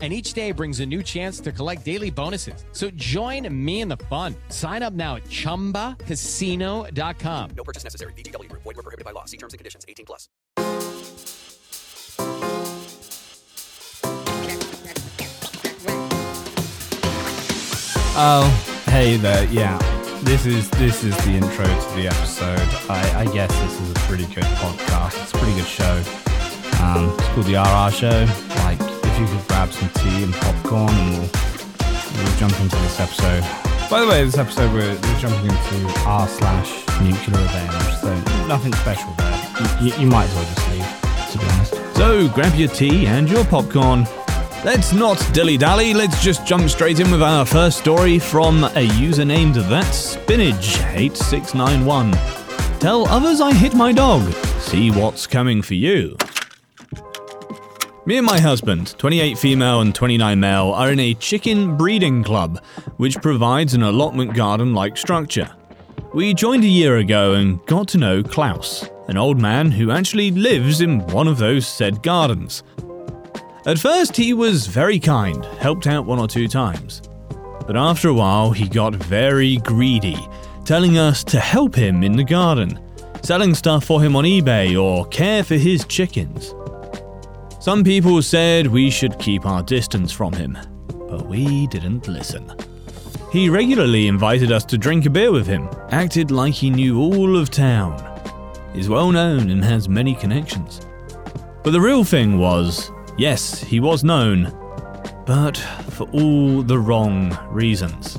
And each day brings a new chance to collect daily bonuses. So join me in the fun. Sign up now at chumbacasino.com. No purchase necessary. VGW Group. Void were prohibited by law. See terms and conditions. 18 plus. Oh, hey there. Yeah, this is this is the intro to the episode. I, I guess this is a pretty good podcast. It's a pretty good show. Um, it's called the RR Show. Like, could grab some tea and popcorn, and we'll we'll jump into this episode. By the way, this episode we're, we're jumping into r slash nuclear revenge. So nothing special there. You, you, might as well just leave. To be honest. So grab your tea and your popcorn. Let's not dilly dally, let's just jump straight in with our first story from a user named That Spinach8691. Tell others I hit my dog. See what's coming for you. Me and my husband, 28 female and 29 male, are in a chicken breeding club, which provides an allotment garden like structure. We joined a year ago and got to know Klaus, an old man who actually lives in one of those said gardens. At first, he was very kind, helped out one or two times. But after a while, he got very greedy, telling us to help him in the garden, selling stuff for him on eBay, or care for his chickens. Some people said we should keep our distance from him, but we didn't listen. He regularly invited us to drink a beer with him, acted like he knew all of town. is well known and has many connections. But the real thing was yes, he was known, but for all the wrong reasons.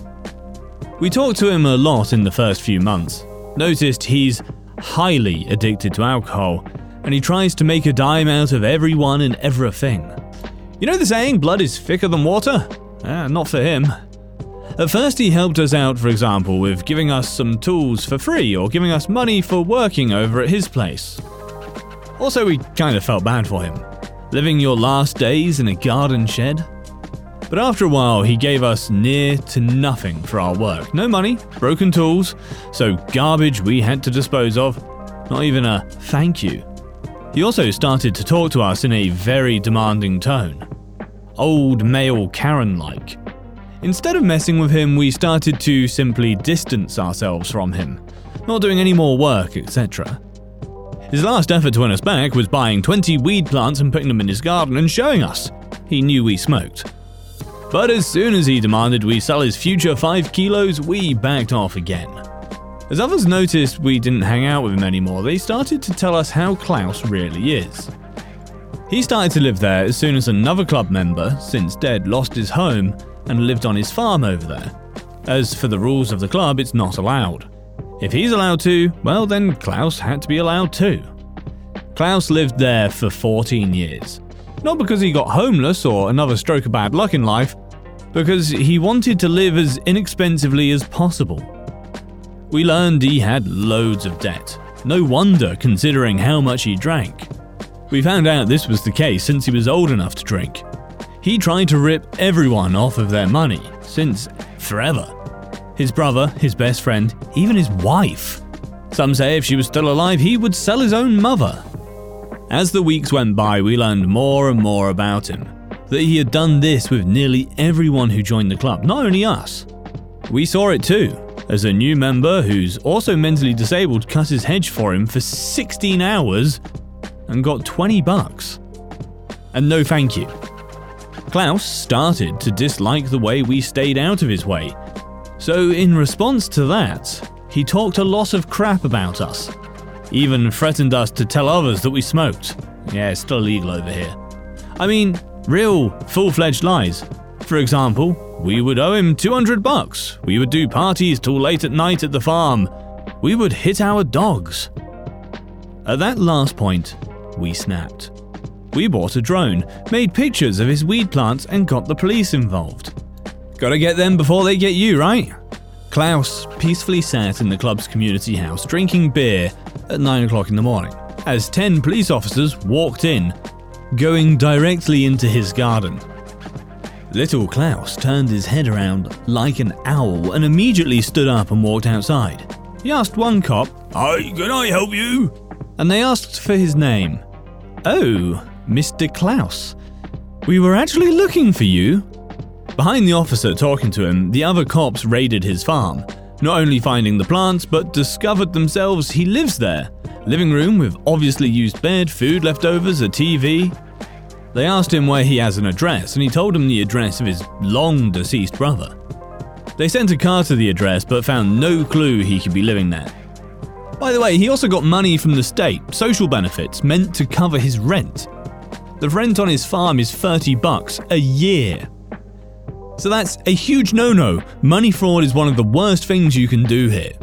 We talked to him a lot in the first few months, noticed he's highly addicted to alcohol, and he tries to make a dime out of everyone and everything. You know the saying, blood is thicker than water? Eh, not for him. At first, he helped us out, for example, with giving us some tools for free or giving us money for working over at his place. Also, we kind of felt bad for him. Living your last days in a garden shed? But after a while, he gave us near to nothing for our work. No money, broken tools, so garbage we had to dispose of. Not even a thank you. He also started to talk to us in a very demanding tone. Old male Karen like. Instead of messing with him, we started to simply distance ourselves from him, not doing any more work, etc. His last effort to win us back was buying 20 weed plants and putting them in his garden and showing us. He knew we smoked. But as soon as he demanded we sell his future 5 kilos, we backed off again. As others noticed we didn't hang out with him anymore, they started to tell us how Klaus really is. He started to live there as soon as another club member, since dead, lost his home and lived on his farm over there. As for the rules of the club, it's not allowed. If he's allowed to, well, then Klaus had to be allowed too. Klaus lived there for 14 years. Not because he got homeless or another stroke of bad luck in life, because he wanted to live as inexpensively as possible. We learned he had loads of debt. No wonder, considering how much he drank. We found out this was the case since he was old enough to drink. He tried to rip everyone off of their money, since forever. His brother, his best friend, even his wife. Some say if she was still alive, he would sell his own mother. As the weeks went by, we learned more and more about him. That he had done this with nearly everyone who joined the club, not only us. We saw it too, as a new member who's also mentally disabled cut his hedge for him for 16 hours and got 20 bucks. And no thank you. Klaus started to dislike the way we stayed out of his way. So, in response to that, he talked a lot of crap about us. Even threatened us to tell others that we smoked. Yeah, it's still illegal over here. I mean, real, full fledged lies. For example, we would owe him 200 bucks. We would do parties till late at night at the farm. We would hit our dogs. At that last point, we snapped. We bought a drone, made pictures of his weed plants, and got the police involved. Gotta get them before they get you, right? Klaus peacefully sat in the club's community house drinking beer at 9 o'clock in the morning. as 10 police officers walked in, going directly into his garden. Little Klaus turned his head around like an owl and immediately stood up and walked outside. He asked one cop, Hi, can I help you? And they asked for his name. Oh, Mr. Klaus. We were actually looking for you. Behind the officer talking to him, the other cops raided his farm, not only finding the plants, but discovered themselves he lives there. Living room with obviously used bed, food leftovers, a TV. They asked him where he has an address, and he told them the address of his long deceased brother. They sent a car to the address but found no clue he could be living there. By the way, he also got money from the state, social benefits meant to cover his rent. The rent on his farm is 30 bucks a year. So that's a huge no-no. Money fraud is one of the worst things you can do here.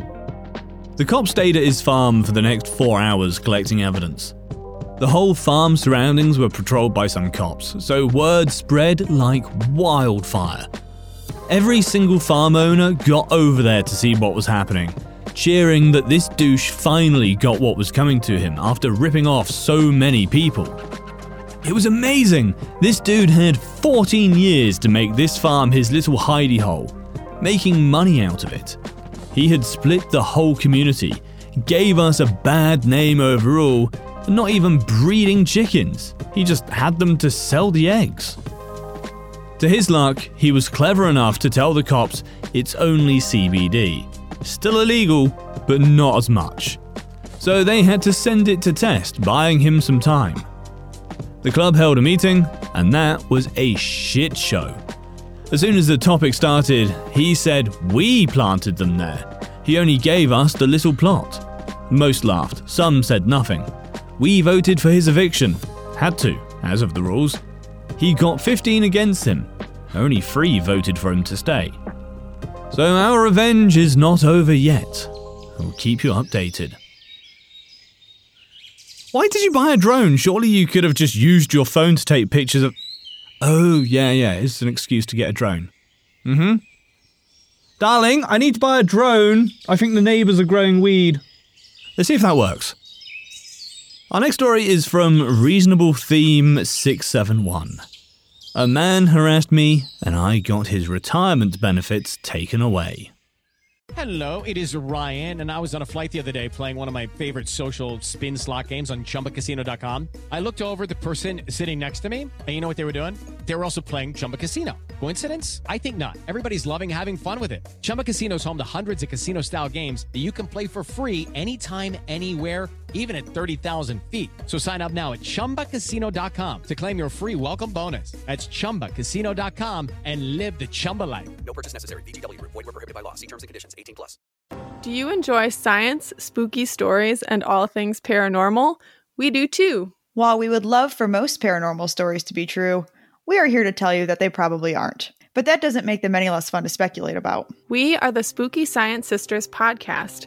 The cops stayed at his farm for the next 4 hours collecting evidence. The whole farm surroundings were patrolled by some cops, so word spread like wildfire. Every single farm owner got over there to see what was happening, cheering that this douche finally got what was coming to him after ripping off so many people. It was amazing! This dude had 14 years to make this farm his little hidey hole, making money out of it. He had split the whole community, gave us a bad name overall, not even breeding chickens. He just had them to sell the eggs. To his luck, he was clever enough to tell the cops it's only CBD. Still illegal, but not as much. So they had to send it to test, buying him some time. The club held a meeting, and that was a shit show. As soon as the topic started, he said we planted them there. He only gave us the little plot. Most laughed, some said nothing. We voted for his eviction. Had to, as of the rules. He got 15 against him. Only 3 voted for him to stay. So our revenge is not over yet. We'll keep you updated. Why did you buy a drone? Surely you could have just used your phone to take pictures of. Oh, yeah, yeah, it's an excuse to get a drone. Mm hmm. Darling, I need to buy a drone. I think the neighbours are growing weed. Let's see if that works. Our next story is from Reasonable Theme 671. A man harassed me, and I got his retirement benefits taken away. Hello, it is Ryan, and I was on a flight the other day playing one of my favorite social spin slot games on chumbacasino.com. I looked over the person sitting next to me, and you know what they were doing? They were also playing Chumba Casino. Coincidence? I think not. Everybody's loving having fun with it. Chumba Casino is home to hundreds of casino style games that you can play for free anytime, anywhere, even at 30,000 feet. So sign up now at chumbacasino.com to claim your free welcome bonus. That's chumbacasino.com and live the Chumba life. No purchase necessary. VGW Group. Void were prohibited by law. See terms and conditions. 18 plus. Do you enjoy science, spooky stories, and all things paranormal? We do too. While we would love for most paranormal stories to be true, we are here to tell you that they probably aren't. But that doesn't make them any less fun to speculate about. We are the Spooky Science Sisters podcast.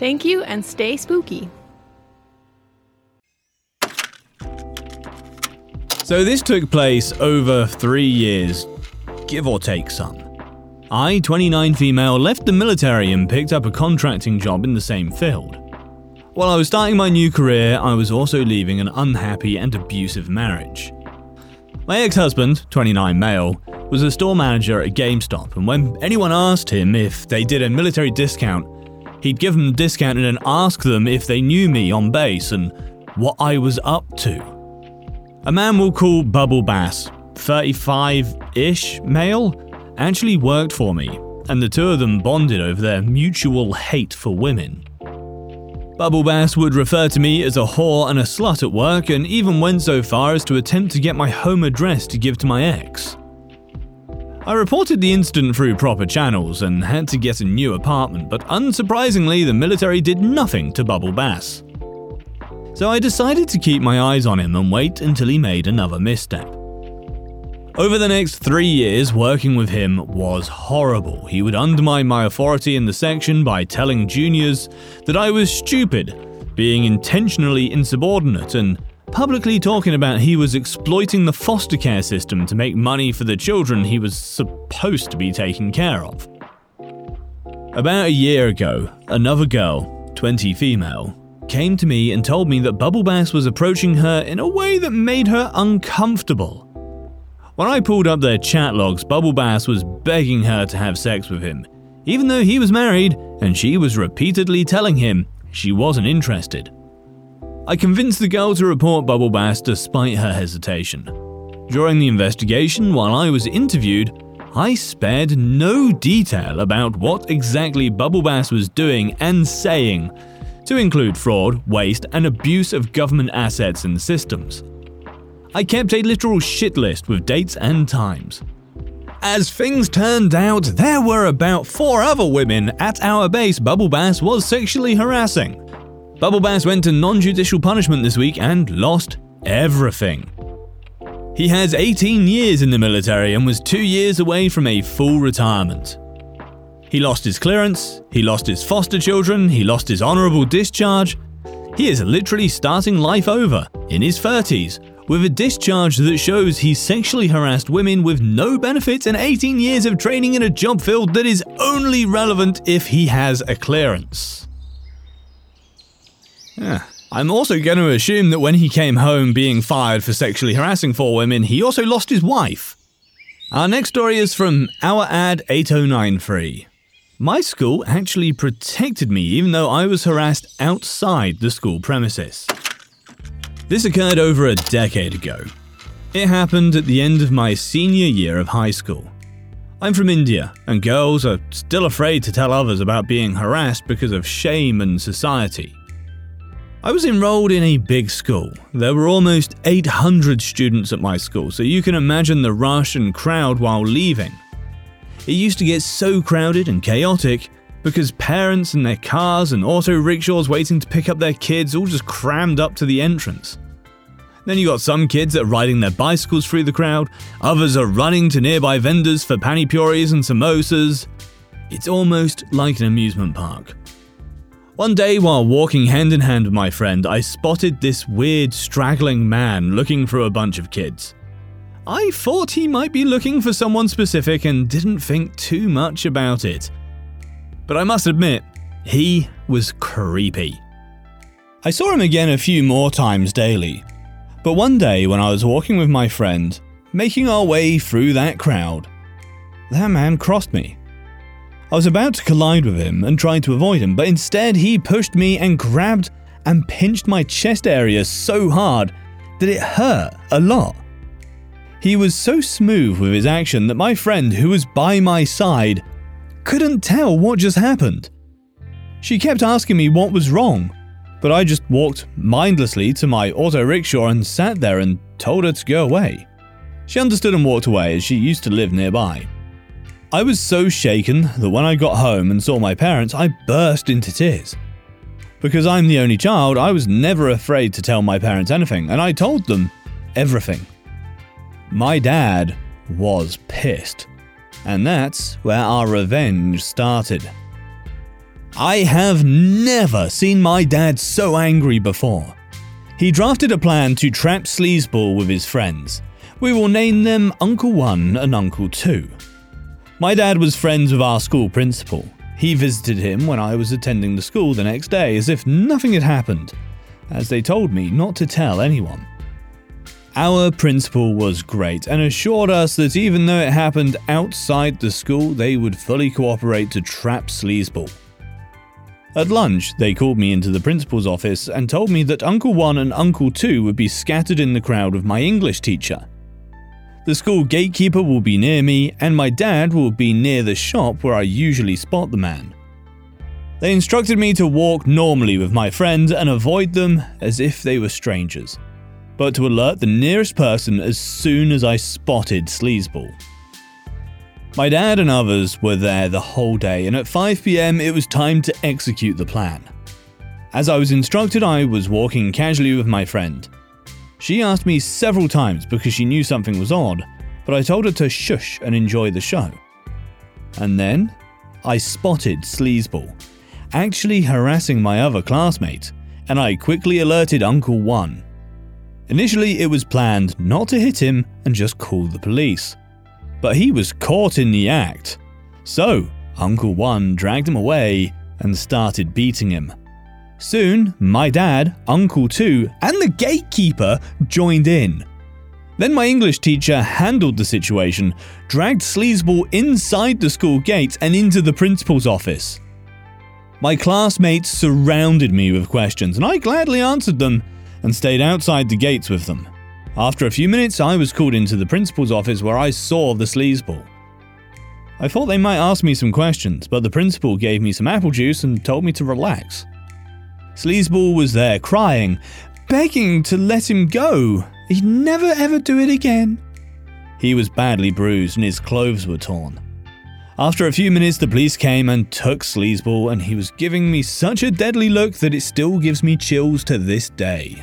Thank you and stay spooky. So this took place over three years, give or take some. I, 29 female, left the military and picked up a contracting job in the same field. While I was starting my new career, I was also leaving an unhappy and abusive marriage. My ex husband, 29 male, was a store manager at GameStop, and when anyone asked him if they did a military discount, he'd give them a discount and then ask them if they knew me on base and what I was up to. A man we'll call Bubble Bass, 35 ish male, actually worked for me, and the two of them bonded over their mutual hate for women. Bubble Bass would refer to me as a whore and a slut at work, and even went so far as to attempt to get my home address to give to my ex. I reported the incident through proper channels and had to get a new apartment, but unsurprisingly, the military did nothing to Bubble Bass. So I decided to keep my eyes on him and wait until he made another misstep. Over the next three years, working with him was horrible. He would undermine my authority in the section by telling juniors that I was stupid, being intentionally insubordinate, and publicly talking about he was exploiting the foster care system to make money for the children he was supposed to be taking care of. About a year ago, another girl, 20 female, came to me and told me that Bubble Bass was approaching her in a way that made her uncomfortable. When I pulled up their chat logs, Bubble Bass was begging her to have sex with him, even though he was married and she was repeatedly telling him she wasn't interested. I convinced the girl to report Bubble Bass despite her hesitation. During the investigation, while I was interviewed, I spared no detail about what exactly Bubble Bass was doing and saying, to include fraud, waste, and abuse of government assets and systems. I kept a literal shit list with dates and times. As things turned out, there were about four other women at our base Bubble Bass was sexually harassing. Bubble Bass went to non judicial punishment this week and lost everything. He has 18 years in the military and was two years away from a full retirement. He lost his clearance, he lost his foster children, he lost his honourable discharge. He is literally starting life over in his 30s with a discharge that shows he sexually harassed women with no benefits and 18 years of training in a job field that is only relevant if he has a clearance. Yeah. I'm also going to assume that when he came home being fired for sexually harassing four women, he also lost his wife. Our next story is from Our Ad 8093. My school actually protected me even though I was harassed outside the school premises. This occurred over a decade ago. It happened at the end of my senior year of high school. I'm from India, and girls are still afraid to tell others about being harassed because of shame and society. I was enrolled in a big school. There were almost 800 students at my school, so you can imagine the rush and crowd while leaving. It used to get so crowded and chaotic because parents and their cars and auto rickshaws waiting to pick up their kids all just crammed up to the entrance. Then you got some kids that are riding their bicycles through the crowd, others are running to nearby vendors for pani puris and samosas. It's almost like an amusement park. One day, while walking hand in hand with my friend, I spotted this weird, straggling man looking through a bunch of kids. I thought he might be looking for someone specific and didn't think too much about it. But I must admit, he was creepy. I saw him again a few more times daily, but one day when I was walking with my friend, making our way through that crowd, that man crossed me. I was about to collide with him and tried to avoid him, but instead he pushed me and grabbed and pinched my chest area so hard that it hurt a lot. He was so smooth with his action that my friend, who was by my side, couldn't tell what just happened. She kept asking me what was wrong, but I just walked mindlessly to my auto rickshaw and sat there and told her to go away. She understood and walked away as she used to live nearby. I was so shaken that when I got home and saw my parents, I burst into tears. Because I'm the only child, I was never afraid to tell my parents anything, and I told them everything. My dad was pissed, and that's where our revenge started. I have never seen my dad so angry before. He drafted a plan to trap Sleazeball with his friends. We will name them Uncle 1 and Uncle 2. My dad was friends with our school principal. He visited him when I was attending the school the next day as if nothing had happened, as they told me not to tell anyone. Our principal was great and assured us that even though it happened outside the school, they would fully cooperate to trap Sleazeball. At lunch, they called me into the principal's office and told me that Uncle 1 and Uncle 2 would be scattered in the crowd with my English teacher. The school gatekeeper will be near me, and my dad will be near the shop where I usually spot the man. They instructed me to walk normally with my friends and avoid them as if they were strangers, but to alert the nearest person as soon as I spotted Sleazeball. My dad and others were there the whole day, and at 5pm it was time to execute the plan. As I was instructed, I was walking casually with my friend. She asked me several times because she knew something was odd, but I told her to shush and enjoy the show. And then I spotted Sleazeball, actually harassing my other classmate, and I quickly alerted Uncle One. Initially, it was planned not to hit him and just call the police. But he was caught in the act. So, Uncle One dragged him away and started beating him. Soon, my dad, Uncle 2, and the gatekeeper joined in. Then my English teacher handled the situation, dragged Sleazeball inside the school gates and into the principal's office. My classmates surrounded me with questions, and I gladly answered them and stayed outside the gates with them. After a few minutes, I was called into the principal's office where I saw the sleazeball. I thought they might ask me some questions, but the principal gave me some apple juice and told me to relax. Sleazeball was there crying, begging to let him go. He'd never ever do it again. He was badly bruised and his clothes were torn. After a few minutes, the police came and took Sleazeball, and he was giving me such a deadly look that it still gives me chills to this day.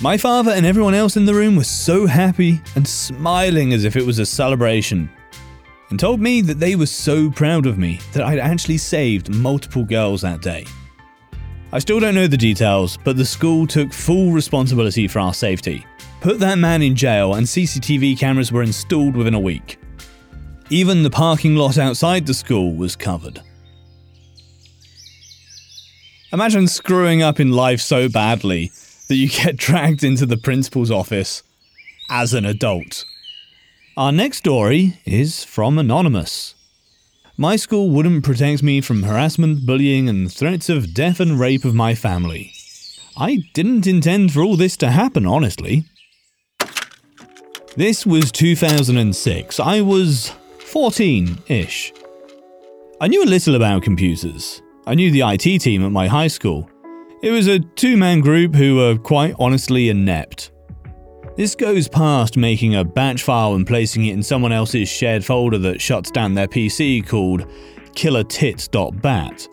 My father and everyone else in the room were so happy and smiling as if it was a celebration, and told me that they were so proud of me that I'd actually saved multiple girls that day. I still don't know the details, but the school took full responsibility for our safety, put that man in jail, and CCTV cameras were installed within a week. Even the parking lot outside the school was covered. Imagine screwing up in life so badly that you get dragged into the principal's office as an adult. Our next story is from Anonymous. My school wouldn't protect me from harassment, bullying, and threats of death and rape of my family. I didn't intend for all this to happen, honestly. This was 2006. I was 14 ish. I knew a little about computers. I knew the IT team at my high school. It was a two man group who were quite honestly inept. This goes past making a batch file and placing it in someone else's shared folder that shuts down their PC called killertits.bat,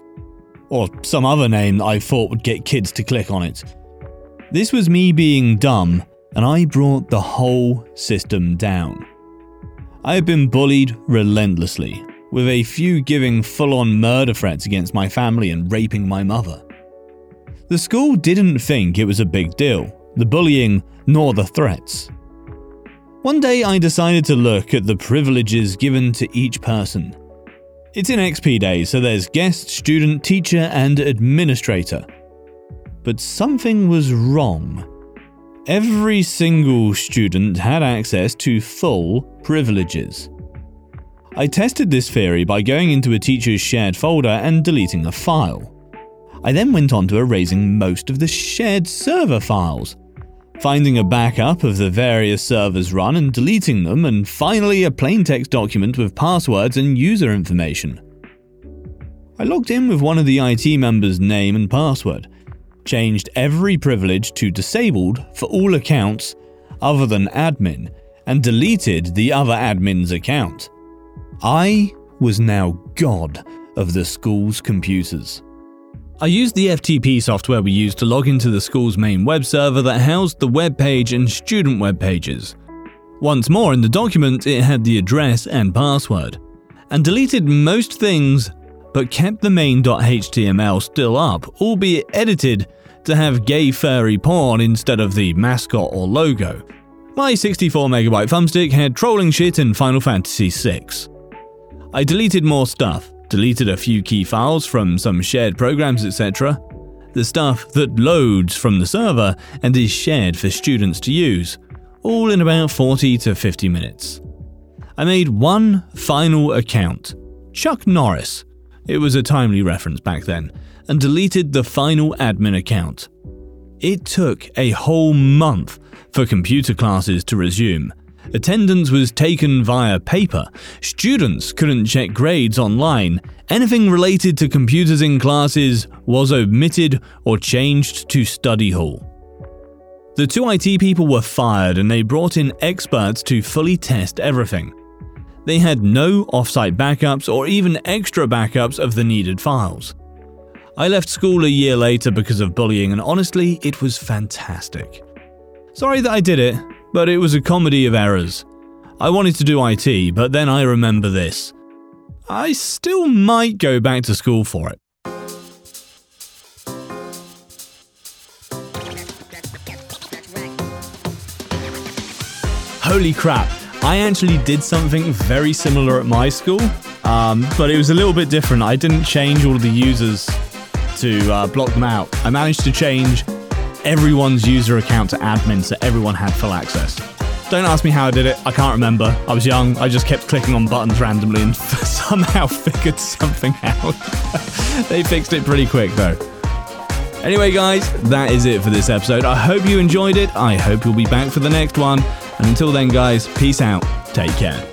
or some other name that I thought would get kids to click on it. This was me being dumb, and I brought the whole system down. I had been bullied relentlessly, with a few giving full on murder threats against my family and raping my mother. The school didn't think it was a big deal, the bullying nor the threats. One day I decided to look at the privileges given to each person. It's in XP Day, so there's guest, student, teacher, and administrator. But something was wrong. Every single student had access to full privileges. I tested this theory by going into a teacher's shared folder and deleting a file. I then went on to erasing most of the shared server files finding a backup of the various servers run and deleting them, and finally a plain text document with passwords and user information. I logged in with one of the IT members' name and password, changed every privilege to disabled for all accounts other than admin, and deleted the other admin's account. I was now god of the school's computers. I used the FTP software we used to log into the school's main web server that housed the web page and student web pages. Once more in the document, it had the address and password, and deleted most things, but kept the main.html still up, albeit edited to have gay furry porn instead of the mascot or logo. My 64MB thumbstick had trolling shit in Final Fantasy VI. I deleted more stuff, deleted a few key files from some shared programs, etc. The stuff that loads from the server and is shared for students to use, all in about 40 to 50 minutes. I made one final account, Chuck Norris. It was a timely reference back then, and deleted the final admin account. It took a whole month for computer classes to resume, Attendance was taken via paper. Students couldn't check grades online. Anything related to computers in classes was omitted or changed to study hall. The two IT people were fired and they brought in experts to fully test everything. They had no offsite backups or even extra backups of the needed files. I left school a year later because of bullying, and honestly, it was fantastic. Sorry that I did it, but it was a comedy of errors. I wanted to do IT, but then I remember this. I still might go back to school for it. Holy crap, I actually did something very similar at my school, um, but it was a little bit different. I didn't change all the users to uh, block them out. I managed to change everyone's user account to admin so everyone had full access. Don't ask me how I did it, I can't remember. I was young, I just kept clicking on buttons randomly and somehow figured something out. they fixed it pretty quick though. Anyway, guys, that is it for this episode. I hope you enjoyed it. I hope you'll be back for the next one. And until then, guys, peace out. Take care.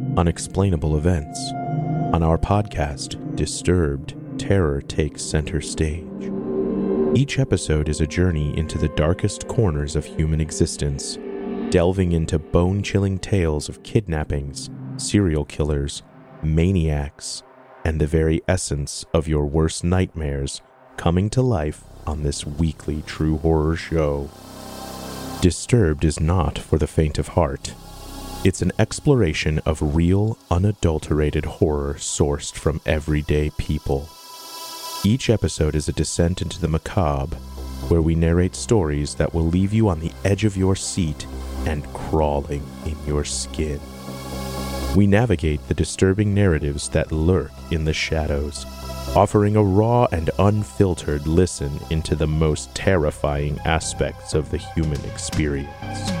unexplainable events. On our podcast, Disturbed, terror takes center stage. Each episode is a journey into the darkest corners of human existence, delving into bone chilling tales of kidnappings, serial killers, maniacs, and the very essence of your worst nightmares coming to life on this weekly true horror show. Disturbed is not for the faint of heart. It's an exploration of real, unadulterated horror sourced from everyday people. Each episode is a descent into the macabre, where we narrate stories that will leave you on the edge of your seat and crawling in your skin. We navigate the disturbing narratives that lurk in the shadows, offering a raw and unfiltered listen into the most terrifying aspects of the human experience.